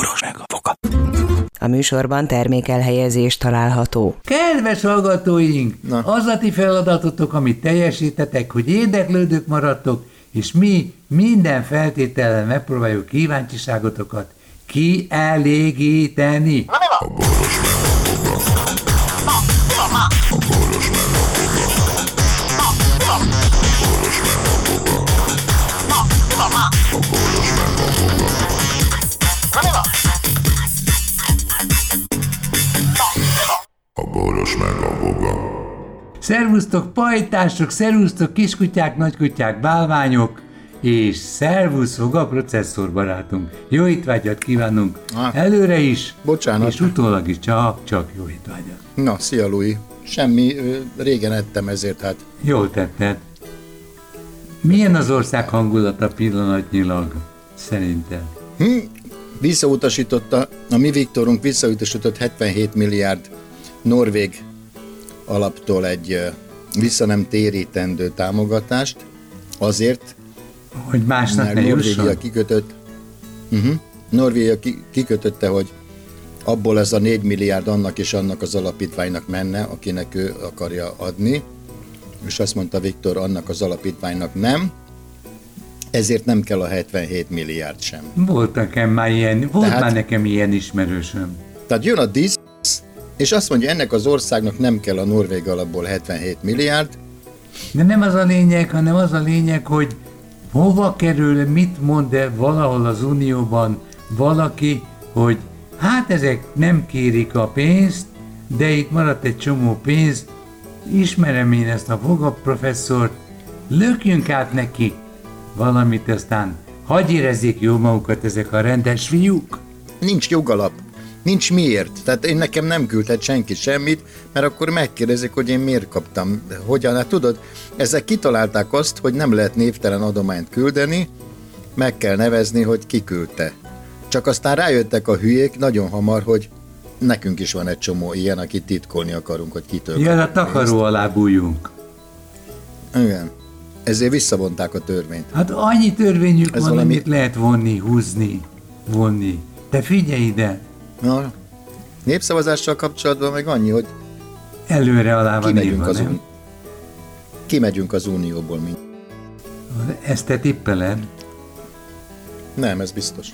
boros meg a foka. A műsorban termékelhelyezés található. Kedves hallgatóink, Na. az a ti feladatotok, amit teljesítetek, hogy érdeklődők maradtok, és mi minden feltétellel megpróbáljuk kíváncsiságotokat kielégíteni. A boros meg a boga. Szervusztok pajtások, szervusztok kiskutyák, nagykutyák, bálványok, és szervusz Hoga processzor barátunk. Jó étvágyat kívánunk Ah. előre is, Bocsánat. és utólag is csak, csak jó étvágyat. Na, szia, Louis. Semmi, régen ettem ezért, hát Jól tetted. Milyen az ország hangulata pillanatnyilag, szerinted? hm, visszautasította, a mi Viktorunk visszautasított 77 milliárd norvég alaptól egy vissza nem térítendő támogatást, azért, Hogy másnak mert ne? Norvégia kikötött, uh-huh, Norvégia ki, kikötötte, hogy abból ez a 4 milliárd annak és annak az alapítványnak menne, akinek ő akarja adni, és azt mondta Viktor, annak az alapítványnak nem, ezért nem kell a 77 milliárd sem. Volt nekem már ilyen, volt Tehát- már nekem ilyen ismerősöm. Tehát jön a DISZ, és azt mondja, ennek az országnak nem kell a Norvég alapból 77 milliárd, De nem az a lényeg, hanem az a lényeg, hogy hova kerül, mit mond -e valahol az Unióban valaki, hogy hát ezek nem kérik a pénzt, de itt maradt egy csomó pénz, ismerem én ezt a foga professzort, lökjünk át neki valamit, aztán hagyj érezzék jó magukat ezek a rendes fiúk. nincs jogalap, nincs miért. Tehát én nekem nem küldhet senki semmit, mert akkor megkérdezik, hogy én miért kaptam. Hogyan? Hát tudod, ezek kitalálták azt, hogy nem lehet névtelen adományt küldeni, meg kell nevezni, hogy ki küldte. Csak aztán rájöttek a hülyék nagyon hamar, hogy nekünk is van egy csomó ilyen, akit titkolni akarunk, hogy kitől Ja, a takaró alá bújjunk. pénzt. Igen. Ezért visszavonták a törvényt. Hát annyi törvényük Ez van, valami- amit lehet vonni, húzni, vonni. De figyelj ide, Na, népszavazással kapcsolatban meg annyi, hogy előre alá van kimegyünk írva, az, nem? un... kimegyünk az unióból. Mi. Ezt te tippeled? Nem, ez biztos.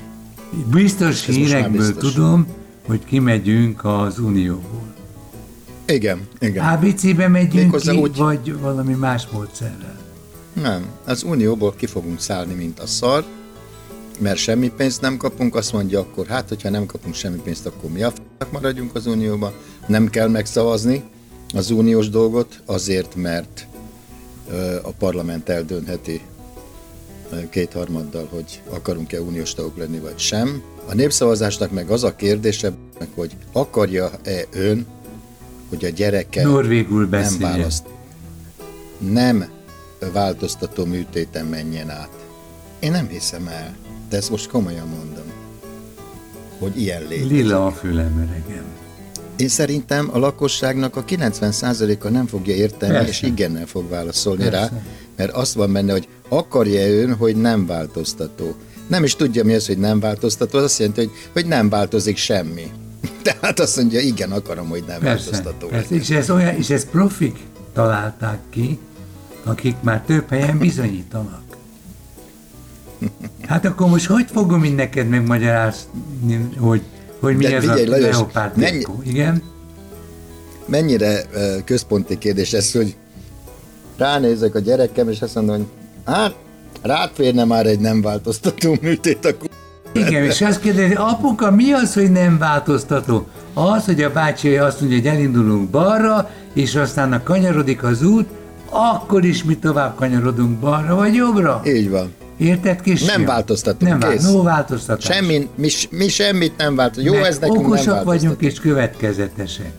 Biztos Ez hírekből biztos. tudom, hogy kimegyünk az Unióból. Igen, igen. ABC-be megyünk Méghozzá ki, úgy- vagy valami más módszerrel. Nem, az unióból ki fogunk szállni, mint a szar, mert semmi pénzt nem kapunk, azt mondja akkor, hát, hogyha nem kapunk semmi pénzt, akkor mi a f***nak maradjunk az unióban. Nem kell megszavazni az uniós dolgot, azért, mert ö, a parlament eldöntheti ö, kétharmaddal, hogy akarunk-e uniós tagok lenni, vagy sem. A népszavazásnak meg az a kérdése, hogy akarja-e ön, hogy a gyereke Norvégul nem választ. Nem változtató műtéten menjen át. Én nem hiszem el, de ezt most komolyan mondom, hogy ilyen létezik. Lila a fülem, öregem. Én szerintem a lakosságnak a 90%-a nem fogja érteni, Persze. és igennel fog válaszolni Persze. rá, mert azt van benne, hogy akarja ön, hogy nem változtató. Nem is tudja mi az, hogy nem változtató, az azt jelenti, hogy, hogy nem változik semmi. Tehát azt mondja, igen, akarom, hogy nem Persze, változtató persze. És ez, olyan, és ez profik találták ki, akik már több helyen bizonyítanak. Hát akkor most hogy fogom én neked megmagyarázni, hogy, hogy mi De ez figyelj, a Lajos, leopárd mennyi-? Igen? mennyire központi kérdés ez, hogy ránézek a gyerekem, és azt mondom, hogy hát rád férne már egy nem változtató műtét, akkor Igen, és azt kérdezi, apuka, mi az, hogy nem változtató? Az, hogy a bácsi azt mondja, hogy elindulunk balra, és aztán a kanyarodik az út, akkor is mi tovább kanyarodunk balra vagy jobbra. így van. Érted, kis Nem változtatunk, Nem vál, kész. no változtatás. Semmi, mi, mi semmit nem változott. Jó, Mert ez nekünk okosak vagyunk és következetesek.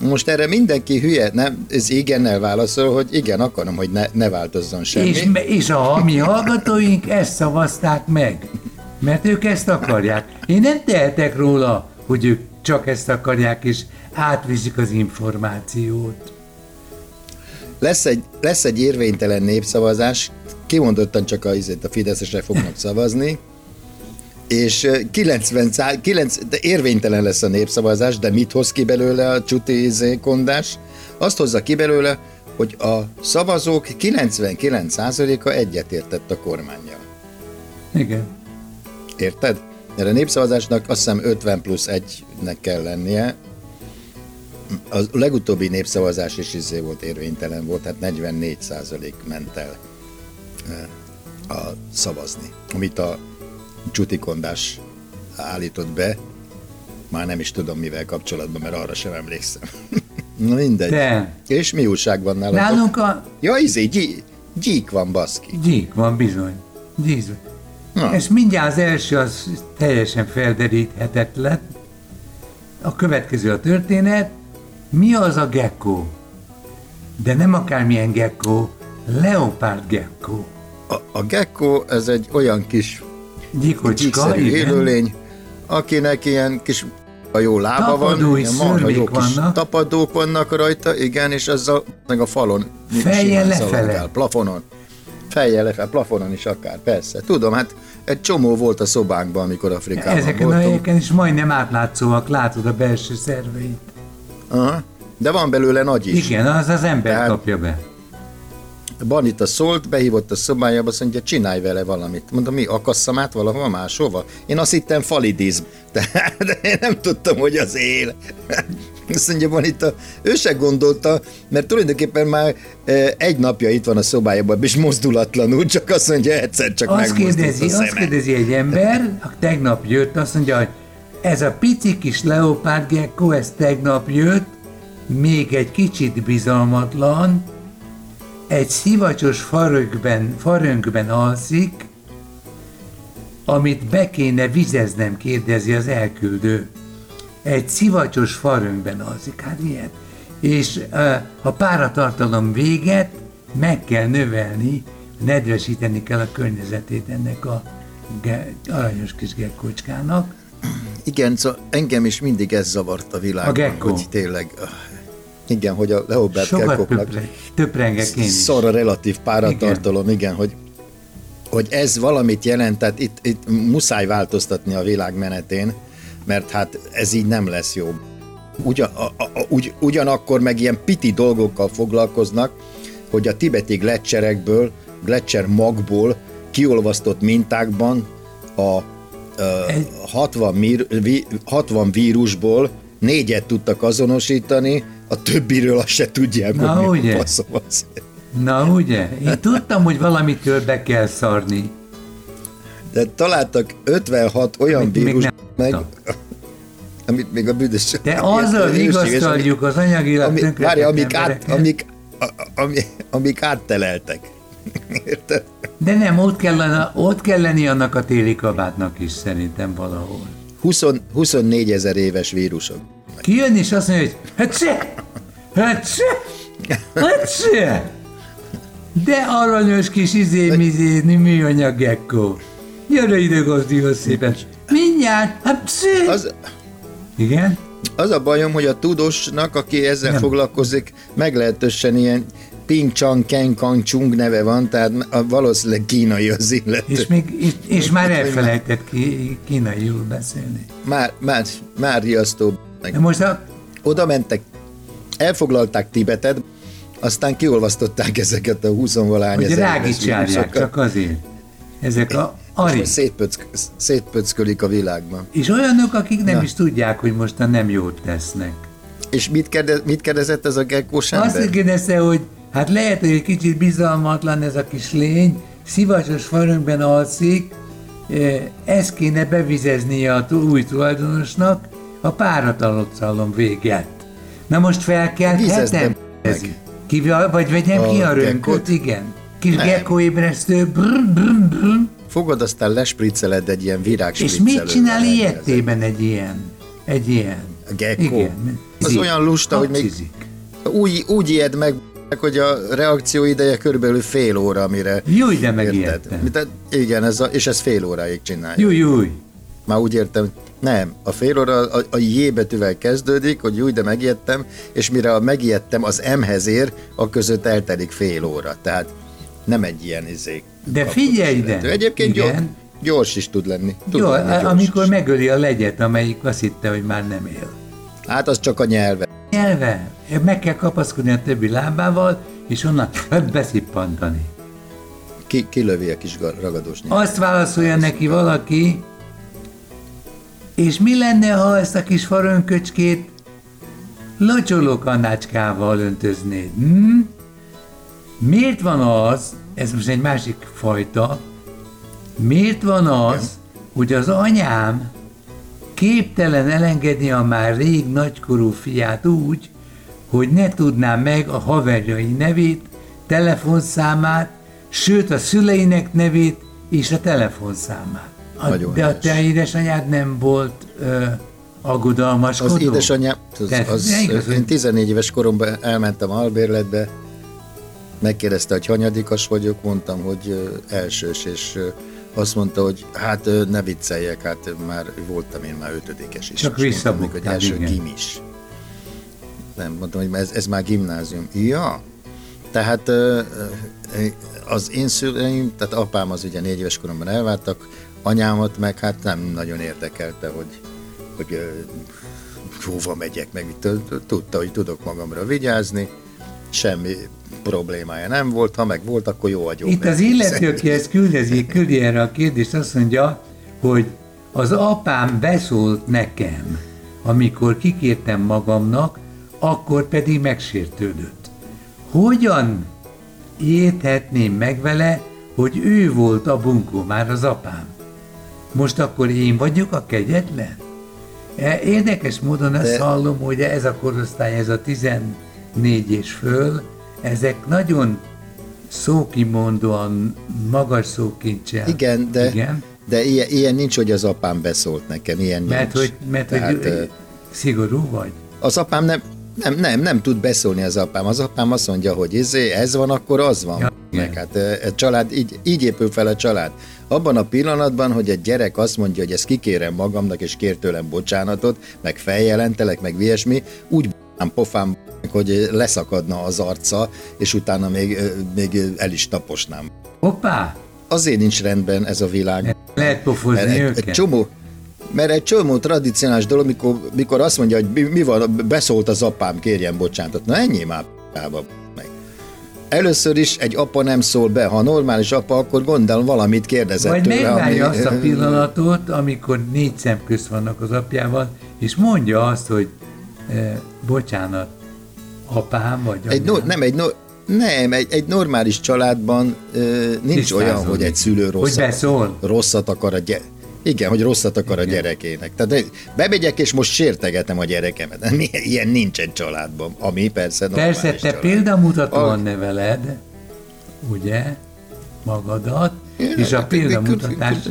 Most erre mindenki hülye, nem, ez igennel válaszol, hogy igen, akarom, hogy ne, ne változzon semmi. És, és a mi hallgatóink ezt szavazták meg. Mert ők ezt akarják. Én nem tehetek róla, hogy ők csak ezt akarják, és átviszik az információt. Lesz egy, lesz egy érvénytelen népszavazás, kimondottan csak a, a Fideszesre fognak szavazni, és 90, 9, de érvénytelen lesz a népszavazás, de mit hoz ki belőle a csuti kondás? Azt hozza ki belőle, hogy a szavazók 99%-a egyetértett a kormányjal. Igen. Érted? Mert a népszavazásnak azt hiszem 50 plusz 1-nek kell lennie. A legutóbbi népszavazás is izé volt érvénytelen volt, tehát 44 ment el a szavazni, amit a csutikondás állított be, már nem is tudom mivel kapcsolatban, mert arra sem emlékszem. Na mindegy. De. És mi újság van nálatok? Nálunk a Ja, izé, gy- gyík van, baszki. gyík van bizony. Gyík. Na. És mindjárt az első az teljesen felderíthetetlen. A következő a történet. Mi az a gecko? De nem akármilyen gecko, leopárd gecko. A, a gecko, ez egy olyan kis gyíkszerű élőlény, akinek ilyen kis a jó lába Tapadói van, marha jó kis vannak. tapadók vannak rajta, igen, és azzal meg a falon Fejjel lefele. szaladgál, plafonon. Fejjel lefele, plafonon is akár, persze. Tudom, hát egy csomó volt a szobánkban, amikor Afrikában Ezeken a voltunk. helyeken is majdnem átlátszóak, látod a belső szerveit. Aha. De van belőle nagy is. Igen, az az ember Tehát- kapja be. Banita szólt, behívott a szobájába, azt mondja, csinálj vele valamit. Mondom, mi, akasszam át valahova máshova? Én azt hittem falidizm, de, én nem tudtam, hogy az él. Azt mondja, Banita, ő se gondolta, mert tulajdonképpen már eh, egy napja itt van a szobájában, és mozdulatlanul, csak azt mondja, egyszer csak Azt megmozdult kérdezi, a azt szeme. kérdezi egy ember, aki tegnap jött, azt mondja, hogy ez a pici kis leopárd gecko, ez tegnap jött, még egy kicsit bizalmatlan, egy szivacsos farönkben, farönkben alszik, amit be kéne vizeznem, kérdezi az elküldő. Egy szivacsos farönkben alszik, hát ilyen. És uh, a páratartalom véget meg kell növelni, nedvesíteni kell a környezetét ennek a aranyos kis gekkocskának. Igen, szóval engem is mindig ez zavart a világban, A gecko. hogy tényleg, ah, igen, hogy a Leobert gekkoknak szar a relatív páratartalom, igen, igen hogy, hogy ez valamit jelent, tehát itt, itt muszáj változtatni a világ menetén, mert hát ez így nem lesz jó. Ugyan, a, a, ugy, ugyanakkor meg ilyen piti dolgokkal foglalkoznak, hogy a tibeti gletszerekből, gletszer magból kiolvasztott mintákban a 60, mir, vi, 60 vírusból négyet tudtak azonosítani, a többiről azt se tudják, Na, hogy ugye? faszom az. Na ugye? Én tudtam, hogy valamitől be kell szarni. De találtak 56 olyan Amit vírus, meg, amit még a büdös... De azzal vigasztaljuk az anyagilag ami, tönkretett várj, amik, át, amik, a- ami, amik átteleltek. Érted? De nem, ott kell, lenni, ott kell lenni annak a téli kabátnak is szerintem valahol. 20, 24 ezer éves vírusok. Kijön és azt mondja, hogy hetse, hetse, hetse. De aranyos kis izé, mizé, műanyag gecko. Gyere ide, gazdihoz szépen. Mindjárt, hetse. Az, Igen? az a bajom, hogy a tudósnak, aki ezzel nem. foglalkozik, meglehetősen ilyen Ping Chang Ken Kang Chung neve van, tehát a- valószínűleg kínai az illető. És, még, és, és már elfelejtett ki, kínaiul beszélni. Már, már, már riasztó. De most a, Oda mentek, elfoglalták Tibetet, aztán kiolvasztották ezeket a 20 valány hogy ezer éves rágicsálják, csak azért. Ezek a ari. szétpöck, szétpöckölik a világban. És olyanok, akik nem Na. is tudják, hogy mostan nem jót tesznek. És mit, kérdez, mit kérdezett ez a gekkós Azt ember? kérdezte, hogy hát lehet, hogy egy kicsit bizalmatlan ez a kis lény, szivacsos farönkben alszik, ezt kéne bevizeznie a új tulajdonosnak a páratalocalom véget. Na most fel kell hetem. Ki, vagy vegyem A ki a rönköt, igen. Kis Nem. gekkó ébresztő, brr, brr, brr. Fogod, aztán lespricceled egy ilyen És virágspriccelővel. mit csinál ilyettében egy ilyen? Egy ilyen. A gecko? Igen. Az Zik. olyan lusta, hogy még-. Úgy, úgy ijed meg, hogy a reakció ideje körülbelül fél óra, amire... Júj, de megijedtem. Tehát Igen, ez a, és ez fél óráig csinálja. Júj, júj. Már úgy értem, nem, a fél óra a, a J betűvel kezdődik, hogy úgy, de megijedtem, és mire a megijedtem az M-hez ér, a között eltelik fél óra. Tehát nem egy ilyen izé. De figyelj ide! Egyébként Igen. Gyors is tud lenni. Tud Jó, lenni gyors amikor is. megöli a legyet, amelyik azt hitte, hogy már nem él. Hát az csak a nyelve. Nyelve, meg kell kapaszkodni a többi lábával, és onnan beszippantani. Ki, kilövi a kis ga- ragadós nyelv. Azt válaszolja neki valaki, és mi lenne, ha ezt a kis farönköcskét locsoló kanácskával öntöznéd? Hm? Miért van az, ez most egy másik fajta, miért van az, hogy az anyám képtelen elengedni a már rég nagykorú fiát úgy, hogy ne tudná meg a haverjai nevét, telefonszámát, sőt a szüleinek nevét és a telefonszámát. A, Nagyon de a te édesanyád nem volt ö, aggodalmaskodó? Az édesanyám, az, Te- az, igaz, én 14 éves koromban elmentem albérletbe, megkérdezte, hogy hanyadikas vagyok, mondtam, hogy elsős, és azt mondta, hogy hát ne vicceljek, hát már voltam én már ötödikes is. Csak még, hogy visszabuktál, első igen. gimis. Nem, mondtam, hogy ez, ez már gimnázium. Ja, tehát az én szüleim, tehát apám az ugye négy éves koromban elváltak, anyámat meg hát nem nagyon érdekelte, hogy, hogy hova megyek, meg tudta, hogy tudok magamra vigyázni, semmi problémája nem volt, ha meg volt, akkor jó agyom. Itt az illető, aki ezt küldezi, küldi erre a kérdést, azt mondja, hogy az apám beszólt nekem, amikor kikértem magamnak, akkor pedig megsértődött. Hogyan érthetném meg vele, hogy ő volt a bunkó, már az apám? Most akkor én vagyok a kegyetlen? E, Érdekes módon azt De- hallom, hogy ez a korosztály, ez a 14 és föl, ezek nagyon szókimondóan, magas szókincsel. Igen, de, Igen, de ilyen, ilyen nincs, hogy az apám beszólt nekem, ilyen mert nincs. hogy, mert Tehát, hogy ö, szigorú vagy. az apám nem, nem, nem, nem tud beszólni az apám. Az apám azt mondja, hogy izé, ez van, akkor az van. Ja, meg hát a család, így, így épül fel a család. Abban a pillanatban, hogy egy gyerek azt mondja, hogy ezt kikérem magamnak, és kér tőlem bocsánatot, meg feljelentelek, meg ilyesmi, úgy b***ám pofám, hogy leszakadna az arca, és utána még, még el is taposnám. Hoppá! Azért nincs rendben ez a világ. Lehet pofozni Mert őket. egy csomó, mert egy csomó tradicionális dolog, mikor, mikor azt mondja, hogy mi, mi van, beszólt az apám, kérjen bocsánatot. Na ennyi már meg. Először is egy apa nem szól be. Ha normális apa, akkor gondolom valamit kérdezett Vagy tőle, megvárja ami- azt a pillanatot, amikor négy szem közt vannak az apjával, és mondja azt, hogy e, bocsánat, apám vagy Egy no, anyám. nem, egy no, nem, egy, egy normális családban ö, nincs Tisztázódik. olyan, hogy egy szülő Hogy rosszat, beszól. rosszat akar a gyere. Igen, hogy rosszat akar a gyerekének. Tehát bemegyek, és most sértegetem a gyerekemet. Ilyen nincsen családban, ami persze normális Persze, te család. példamutatóan A- neveled, ugye, magadat, Igen, és a példamutatás de-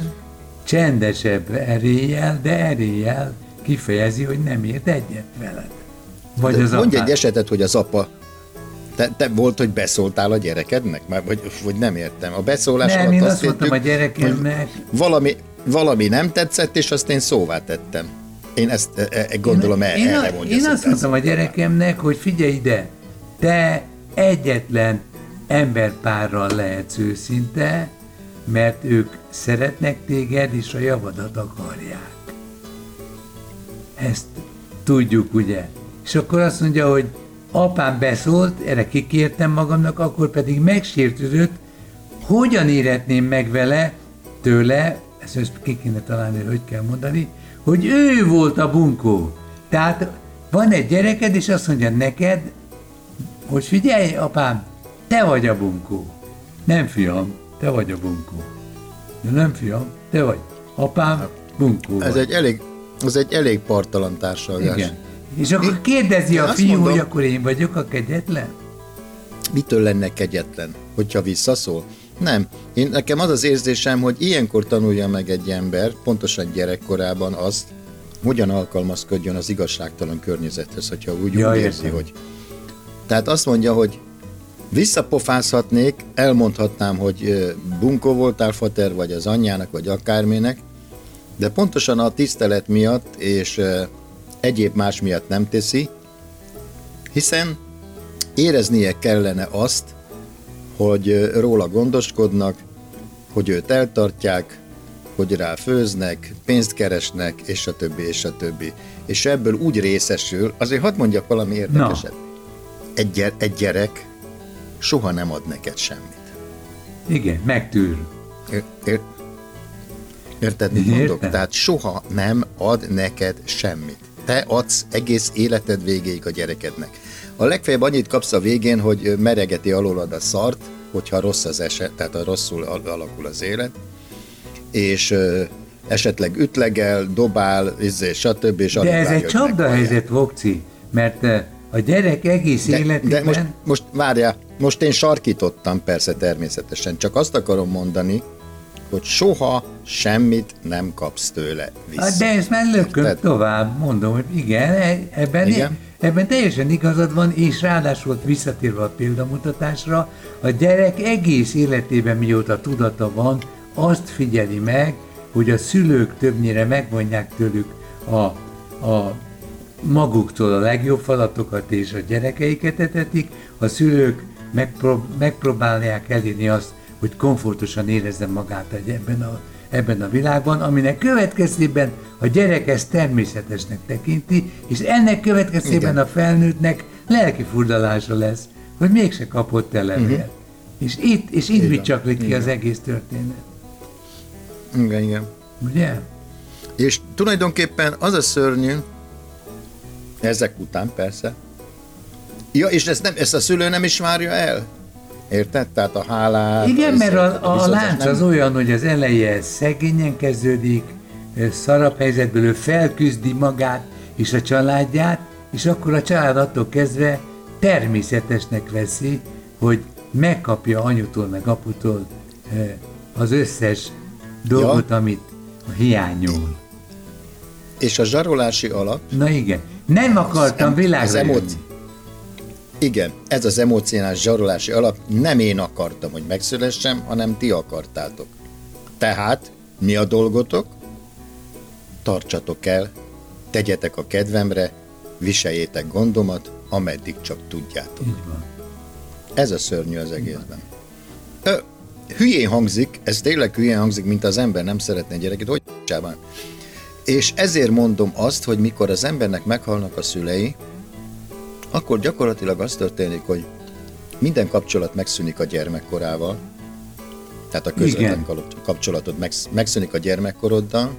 csendesebb eréllyel, de eréllyel kifejezi, hogy nem ért egyet veled. Vagy De az mondj apád. egy esetet, hogy az apa te, te volt, hogy beszóltál a gyerekednek? Már, vagy, vagy nem értem. A beszólás Nem, alatt én azt azt mondtam a gyerekemnek, valami, valami nem tetszett, és azt én szóvá tettem. Én ezt e, e, gondolom el, én, erre én, mondja. én azt mondtam a gyerekemnek, hogy figyelj ide, te egyetlen emberpárral lehetsz őszinte, mert ők szeretnek téged, és a javadat akarják. Ezt tudjuk, ugye? És akkor azt mondja, hogy apám beszólt, erre kikértem magamnak, akkor pedig megsértődött, hogyan éretném meg vele, tőle, ezt most ki kéne találni, hogy hogy kell mondani, hogy ő volt a bunkó. Tehát van egy gyereked, és azt mondja neked, hogy figyelj, apám, te vagy a bunkó. Nem fiam, te vagy a bunkó. De nem fiam, te vagy. Apám, bunkó Ez vagy. egy elég, az egy elég partalan társadalás. Igen. És akkor kérdezi én a fiú, mondom- hogy akkor én vagyok a kegyetlen? Mitől lenne kegyetlen, hogyha visszaszól? Nem. Én, nekem az az érzésem, hogy ilyenkor tanulja meg egy ember, pontosan gyerekkorában azt, hogyan alkalmazkodjon az igazságtalan környezethez, hogyha úgy, Ja, úgy érzi, értem. hogy... Tehát azt mondja, hogy visszapofázhatnék, elmondhatnám, hogy bunkó voltál, fater, vagy az anyjának, vagy akárminek, de pontosan a tisztelet miatt és egyéb más miatt nem teszi, hiszen éreznie kellene azt, hogy róla gondoskodnak, hogy őt eltartják, hogy rá főznek, pénzt keresnek, és a többi, és a többi. És ebből úgy részesül, azért hadd mondjak valami érdekeset. Egy, gyere, egy gyerek soha nem ad neked semmit. Igen, megtűr. Ér, érted, mit mondok? Értem. Tehát soha nem ad neked semmit. Te adsz egész életed végéig a gyerekednek. A legfeljebb annyit kapsz a végén, hogy meregeti alólad a szart, hogyha rossz az eset, tehát ha rosszul al- alakul az élet, és esetleg ütlegel, dobál, izé, stb. És De ez egy csapda meghallják. helyzet, Vokci, mert a gyerek egész De, életében... de most, most várjál, most én sarkítottam persze természetesen, csak azt akarom mondani, hogy soha semmit nem kapsz tőle vissza. Hát de ezt már lököm Érted? tovább, mondom, hogy igen, e- ebben, Igen. ebben teljesen igazad van, és ráadásul visszatérve a példamutatásra, a gyerek egész életében, mióta tudata van, azt figyeli meg, hogy a szülők többnyire megvonják tőlük a, a maguktól a legjobb falatokat és a gyerekeiket etetik, a szülők megprób- megpróbálják elérni azt, hogy komfortosan érezze magát egy ebben a, ebben a világban, aminek következtében a gyerek ezt természetesnek tekinti, és ennek következtében Igen. a felnőttnek lelki furdalása lesz, hogy mégse kapott el levelet. Uh-huh. És itt, és Mhm. Van. bicsaklik ki Igen. az egész történet. Igen, igen. Ugye? És tulajdonképpen az a szörnyű, ezek után persze, ja, és ezt, nem, ezt a szülő nem is várja el. Érted? Tehát a hálát. Igen, a mert a, a bizonyos lánc nem- az olyan, hogy az eleje szegényen kezdődik, szarabb helyzetből ő felküzdi magát és a családját, és akkor a család attól kezdve természetesnek veszi, hogy megkapja anyutól meg aputól az összes dolgot, amit hiányol. És a zsarolási alap, Na igen, nem akartam világra az jönni. Igen, ez az emocionális zsarolási alap, nem én akartam, hogy megszülessem, hanem ti akartátok. Tehát, mi a dolgotok? Tartsatok el, tegyetek a kedvemre, viseljétek gondomat, ameddig csak tudjátok. Ez a szörnyű az egészben. Ö, hülyén hangzik, ez tényleg hülyén hangzik, mint az ember nem szeretne gyereket, hogy csában. És ezért mondom azt, hogy mikor az embernek meghalnak a szülei, akkor gyakorlatilag az történik, hogy minden kapcsolat megszűnik a gyermekkorával, tehát a közvetlen kapcsolatod megsz- megszűnik a gyermekkoroddal,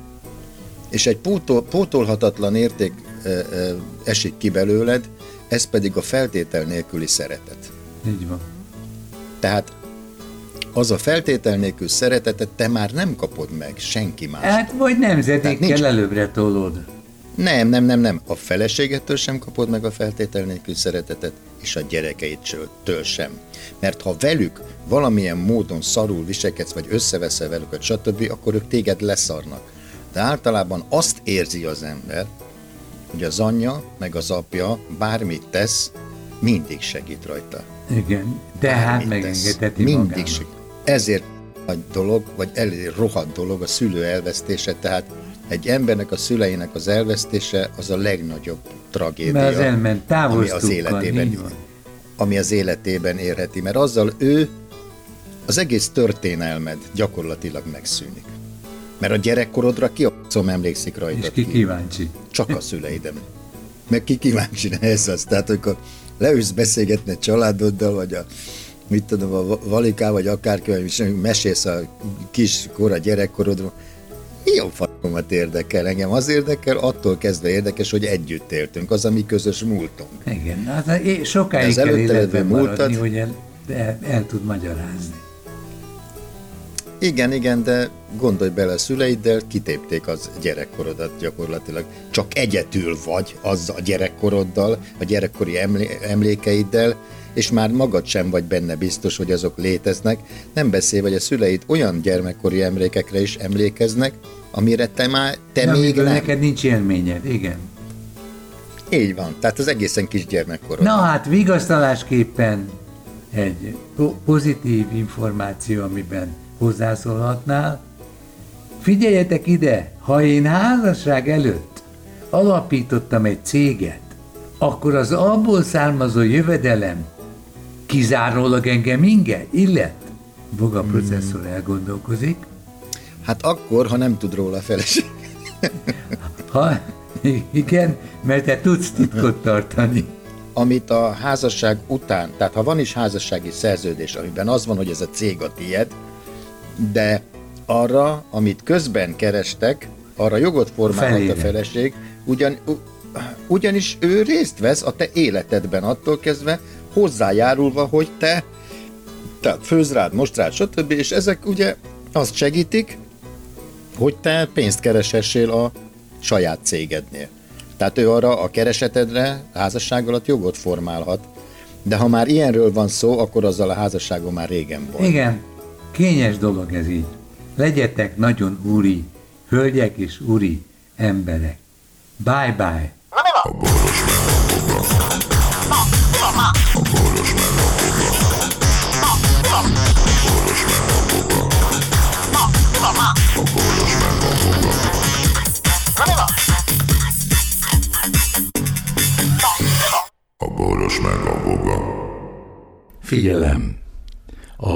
és egy pótol, pótolhatatlan érték ö, ö, esik ki belőled, ez pedig a feltétel nélküli szeretet. Így van. Tehát az a feltétel nélkül szeretetet te már nem kapod meg senki más. Hát vagy nemzedékkel nincs- előbbre tolod. Nem, nem, nem, nem. A feleségettől sem kapod meg a feltétel nélkül szeretetet, és a gyerekeitől sem. Mert ha velük valamilyen módon szarul viselkedsz, vagy összeveszel velük, stb., akkor ők téged leszarnak. De általában azt érzi az ember, hogy az anyja, meg az apja bármit tesz, mindig segít rajta. Igen, tehát Bármit megengedheti Mindig magának. segít. Ezért nagy dolog, vagy elég rohadt dolog a szülő elvesztése, tehát egy embernek a szüleinek az elvesztése az a legnagyobb tragédia. Mert az elment ami az életében, van. ami az életében érheti, mert azzal ő az egész történelmed gyakorlatilag megszűnik. Mert a gyerekkorodra ki a emlékszik rajta? És ki kíváncsi. Csak a szüleidem. Meg ki kíváncsi ez az. Tehát, amikor leülsz beszélgetni a családoddal, vagy a mit tudom, a valiká, vagy akárki, vagy mesélsz a kis kora gyerekkorodról, mi a fakomat érdekel engem? Az érdekel, attól kezdve érdekes, hogy együtt éltünk, az a mi közös múltunk. Igen, hát sokáig Az kell életben maradni, múltat- hogy el, el, el tud magyarázni. Igen, igen, de gondolj bele, a szüleiddel kitépték az gyerekkorodat gyakorlatilag. Csak egyetül vagy az a gyerekkoroddal, a gyerekkori emlé- emlékeiddel, és már magad sem vagy benne biztos, hogy azok léteznek. Nem beszél, hogy a szüleid olyan gyermekkori emlékekre is emlékeznek, amire te már, te De még nem. neked nincs élményed, igen. Így van, tehát az egészen kis gyermekkorod. Na hát vigasztalásképpen egy po- pozitív információ, amiben hozzászólhatnál. Figyeljetek ide, ha én házasság előtt alapítottam egy céget, akkor az abból származó jövedelem kizárólag engem inge, illet? Boga processzor elgondolkozik. Hát akkor, ha nem tud róla a feleség. Ha, igen, mert te tudsz titkot tartani. Amit a házasság után, tehát ha van is házassági szerződés, amiben az van, hogy ez a cég a tied, de arra, amit közben kerestek, arra jogot formálhat a feleség, ugyan, ugyanis ő részt vesz a te életedben attól kezdve, hozzájárulva, hogy te tehát főz rád, most rád, stb. És ezek ugye azt segítik, hogy te pénzt kereshessél a saját cégednél. Tehát ő arra a keresetedre házasság alatt jogot formálhat. De ha már ilyenről van szó, akkor azzal a házasságon már régen volt. Igen, kényes dolog ez így. Legyetek nagyon úri, hölgyek és úri emberek. Bye-bye. A boros meg a boga. Figyelem!